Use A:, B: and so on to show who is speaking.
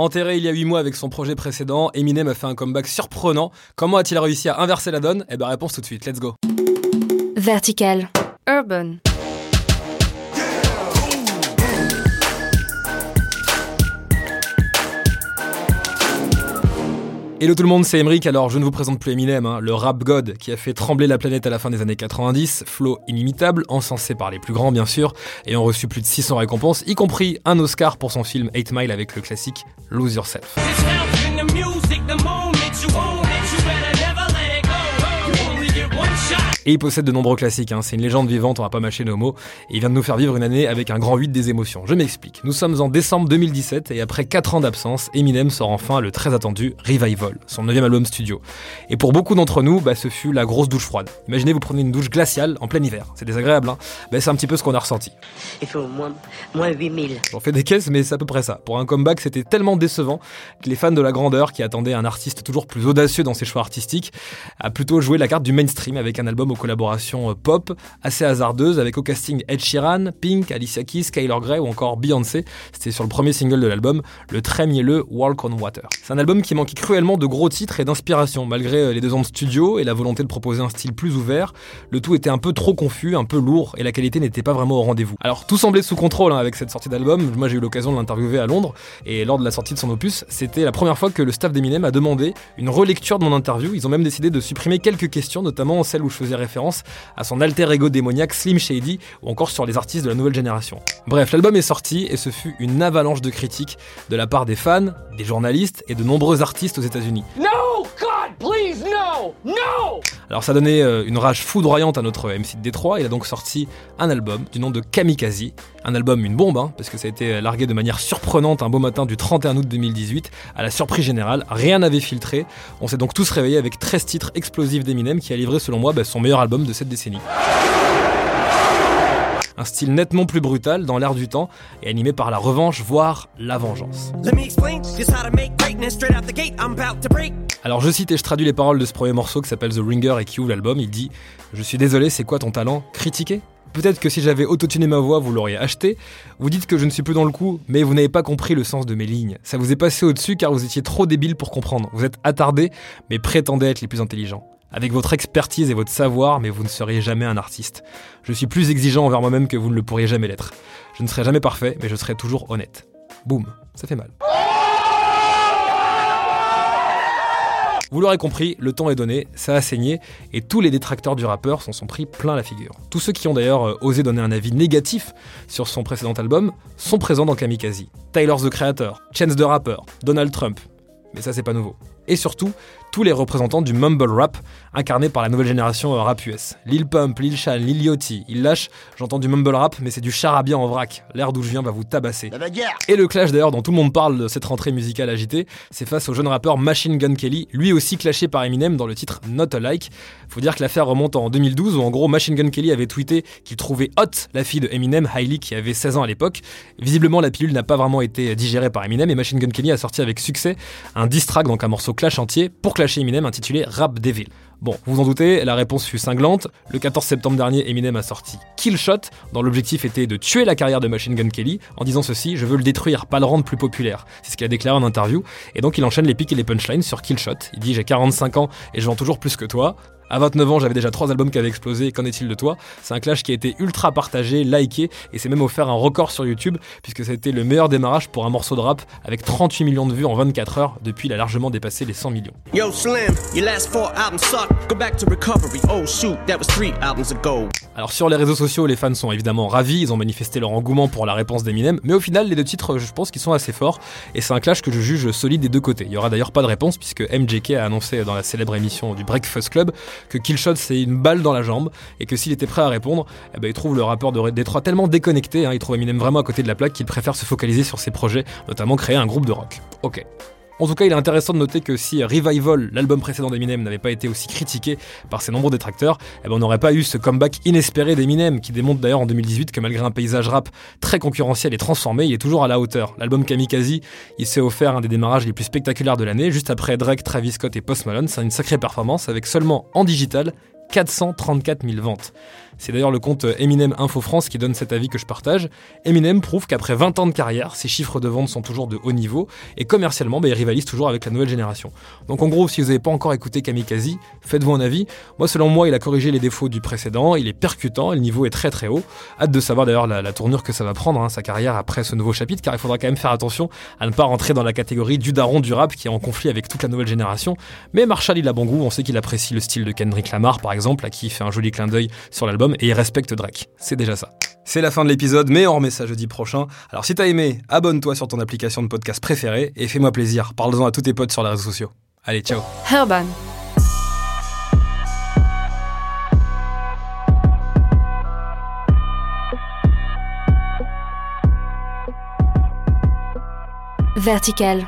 A: Enterré il y a 8 mois avec son projet précédent, Eminem a fait un comeback surprenant. Comment a-t-il réussi à inverser la donne? Eh ben réponse tout de suite, let's go.
B: Vertical. Urban.
A: Hello tout le monde, c'est Emric. Alors je ne vous présente plus Eminem, hein, le rap god qui a fait trembler la planète à la fin des années 90, flow inimitable, encensé par les plus grands bien sûr, ayant reçu plus de 600 récompenses, y compris un Oscar pour son film 8 Mile avec le classique Lose Yourself. Et il possède de nombreux classiques, hein. c'est une légende vivante, on va pas mâcher nos mots, et il vient de nous faire vivre une année avec un grand 8 des émotions. Je m'explique. Nous sommes en décembre 2017, et après 4 ans d'absence, Eminem sort enfin le très attendu Revival, son 9 album studio. Et pour beaucoup d'entre nous, bah, ce fut la grosse douche froide. Imaginez vous prenez une douche glaciale en plein hiver, c'est désagréable, hein bah, c'est un petit peu ce qu'on a ressenti.
C: Il fait au moins, moins 8000.
A: J'en fais des caisses, mais c'est à peu près ça. Pour un comeback, c'était tellement décevant que les fans de la grandeur, qui attendaient un artiste toujours plus audacieux dans ses choix artistiques, a plutôt joué la carte du mainstream avec un album aux collaborations euh, pop assez hasardeuses avec au casting Ed Sheeran, Pink, Alicia Keys, Skyler Grey ou encore Beyoncé. C'était sur le premier single de l'album, le très mielleux Walk on Water. C'est un album qui manquait cruellement de gros titres et d'inspiration malgré euh, les deux ans de studio et la volonté de proposer un style plus ouvert. Le tout était un peu trop confus, un peu lourd et la qualité n'était pas vraiment au rendez-vous. Alors tout semblait sous contrôle hein, avec cette sortie d'album. Moi j'ai eu l'occasion de l'interviewer à Londres et lors de la sortie de son opus, c'était la première fois que le staff d'Eminem a demandé une relecture de mon interview. Ils ont même décidé de supprimer quelques questions, notamment celles où je faisais référence à son alter ego démoniaque Slim Shady ou encore sur les artistes de la nouvelle génération. Bref, l'album est sorti et ce fut une avalanche de critiques de la part des fans, des journalistes et de nombreux artistes aux États-Unis.
D: No, God, please, no, no!
A: Alors ça donnait euh, une rage foudroyante à notre MC de Détroit, il a donc sorti un album du nom de Kamikaze, un album une bombe, hein, parce que ça a été largué de manière surprenante un beau matin du 31 août 2018, à la surprise générale, rien n'avait filtré, on s'est donc tous réveillés avec 13 titres explosifs d'Eminem qui a livré selon moi bah, son meilleur album de cette décennie. Un style nettement plus brutal dans l'air du temps et animé par la revanche, voire la vengeance. Alors je cite et je traduis les paroles de ce premier morceau qui s'appelle The Ringer et qui ouvre l'album. Il dit Je suis désolé, c'est quoi ton talent? Critiquer? Peut-être que si j'avais autotuné ma voix, vous l'auriez acheté. Vous dites que je ne suis plus dans le coup, mais vous n'avez pas compris le sens de mes lignes. Ça vous est passé au-dessus car vous étiez trop débile pour comprendre. Vous êtes attardé, mais prétendez être les plus intelligents. Avec votre expertise et votre savoir, mais vous ne seriez jamais un artiste. Je suis plus exigeant envers moi-même que vous ne le pourriez jamais l'être. Je ne serai jamais parfait, mais je serai toujours honnête. Boum, ça fait mal. Vous l'aurez compris, le temps est donné, ça a saigné, et tous les détracteurs du rappeur s'en sont pris plein la figure. Tous ceux qui ont d'ailleurs euh, osé donner un avis négatif sur son précédent album sont présents dans Kamikaze. Tyler the Creator, Chance the Rapper, Donald Trump. Mais ça c'est pas nouveau. Et surtout, tous les représentants du mumble rap, incarné par la nouvelle génération euh, rap US. Lil Pump, Lil Shan, Lil Yachty, il lâche, j'entends du mumble rap, mais c'est du charabia en vrac. L'air d'où je viens va vous tabasser. Et le clash d'ailleurs dont tout le monde parle de cette rentrée musicale agitée, c'est face au jeune rappeur Machine Gun Kelly, lui aussi clashé par Eminem dans le titre Not Alike. Faut dire que l'affaire remonte en 2012 où en gros Machine Gun Kelly avait tweeté qu'il trouvait hot la fille de Eminem, Hailey, qui avait 16 ans à l'époque. Visiblement la pilule n'a pas vraiment été digérée par Eminem et Machine Gun Kelly a sorti avec succès un diss track, donc un morceau clash entier, pour clasher Eminem intitulé Rap Devil. Bon, vous en doutez, la réponse fut cinglante. Le 14 septembre dernier, Eminem a sorti Killshot, dont l'objectif était de tuer la carrière de Machine Gun Kelly, en disant ceci Je veux le détruire, pas le rendre plus populaire. C'est ce qu'il a déclaré en interview. Et donc il enchaîne les pics et les punchlines sur Killshot. Il dit J'ai 45 ans et je vends toujours plus que toi. À 29 ans, j'avais déjà trois albums qui avaient explosé. Qu'en est-il de toi? C'est un clash qui a été ultra partagé, liké, et c'est même offert un record sur YouTube, puisque ça a été le meilleur démarrage pour un morceau de rap avec 38 millions de vues en 24 heures. Depuis, il a largement dépassé les 100 millions.
E: Yo, Slim, your last four albums suck. Go back to recovery. Oh shoot, that was three albums ago.
A: Alors sur les réseaux sociaux, les fans sont évidemment ravis, ils ont manifesté leur engouement pour la réponse d'Eminem, mais au final, les deux titres, je pense qu'ils sont assez forts, et c'est un clash que je juge solide des deux côtés. Il y aura d'ailleurs pas de réponse, puisque MJK a annoncé dans la célèbre émission du Breakfast Club que Killshot c'est une balle dans la jambe, et que s'il était prêt à répondre, eh ben, il trouve le rappeur de Détroit tellement déconnecté, hein, il trouve Eminem vraiment à côté de la plaque qu'il préfère se focaliser sur ses projets, notamment créer un groupe de rock. Ok. En tout cas, il est intéressant de noter que si Revival, l'album précédent d'Eminem, n'avait pas été aussi critiqué par ses nombreux détracteurs, eh ben on n'aurait pas eu ce comeback inespéré d'Eminem, qui démontre d'ailleurs en 2018 que malgré un paysage rap très concurrentiel et transformé, il est toujours à la hauteur. L'album Kamikaze, il s'est offert un des démarrages les plus spectaculaires de l'année, juste après Drake, Travis Scott et Post Malone. C'est une sacrée performance avec seulement en digital 434 000 ventes. C'est d'ailleurs le compte Eminem Info France qui donne cet avis que je partage. Eminem prouve qu'après 20 ans de carrière, ses chiffres de vente sont toujours de haut niveau et commercialement, bah, il rivalise toujours avec la nouvelle génération. Donc en gros, si vous n'avez pas encore écouté Kamikaze, faites-vous un avis. Moi, selon moi, il a corrigé les défauts du précédent, il est percutant et le niveau est très très haut. Hâte de savoir d'ailleurs la, tournure que ça va prendre, hein, sa carrière après ce nouveau chapitre, car il faudra quand même faire attention à ne pas rentrer dans la catégorie du daron du rap qui est en conflit avec toute la nouvelle génération. Mais Marshall, il a bon goût, on sait qu'il apprécie le style de Kendrick Lamar par exemple, à qui il fait un joli clin d'œil sur l'album et il respecte Drake. C'est déjà ça. C'est la fin de l'épisode, mais on remet ça jeudi prochain. Alors si t'as aimé, abonne-toi sur ton application de podcast préférée et fais-moi plaisir. Parle-en à tous tes potes sur les réseaux sociaux. Allez, ciao.
B: Urban. Vertical.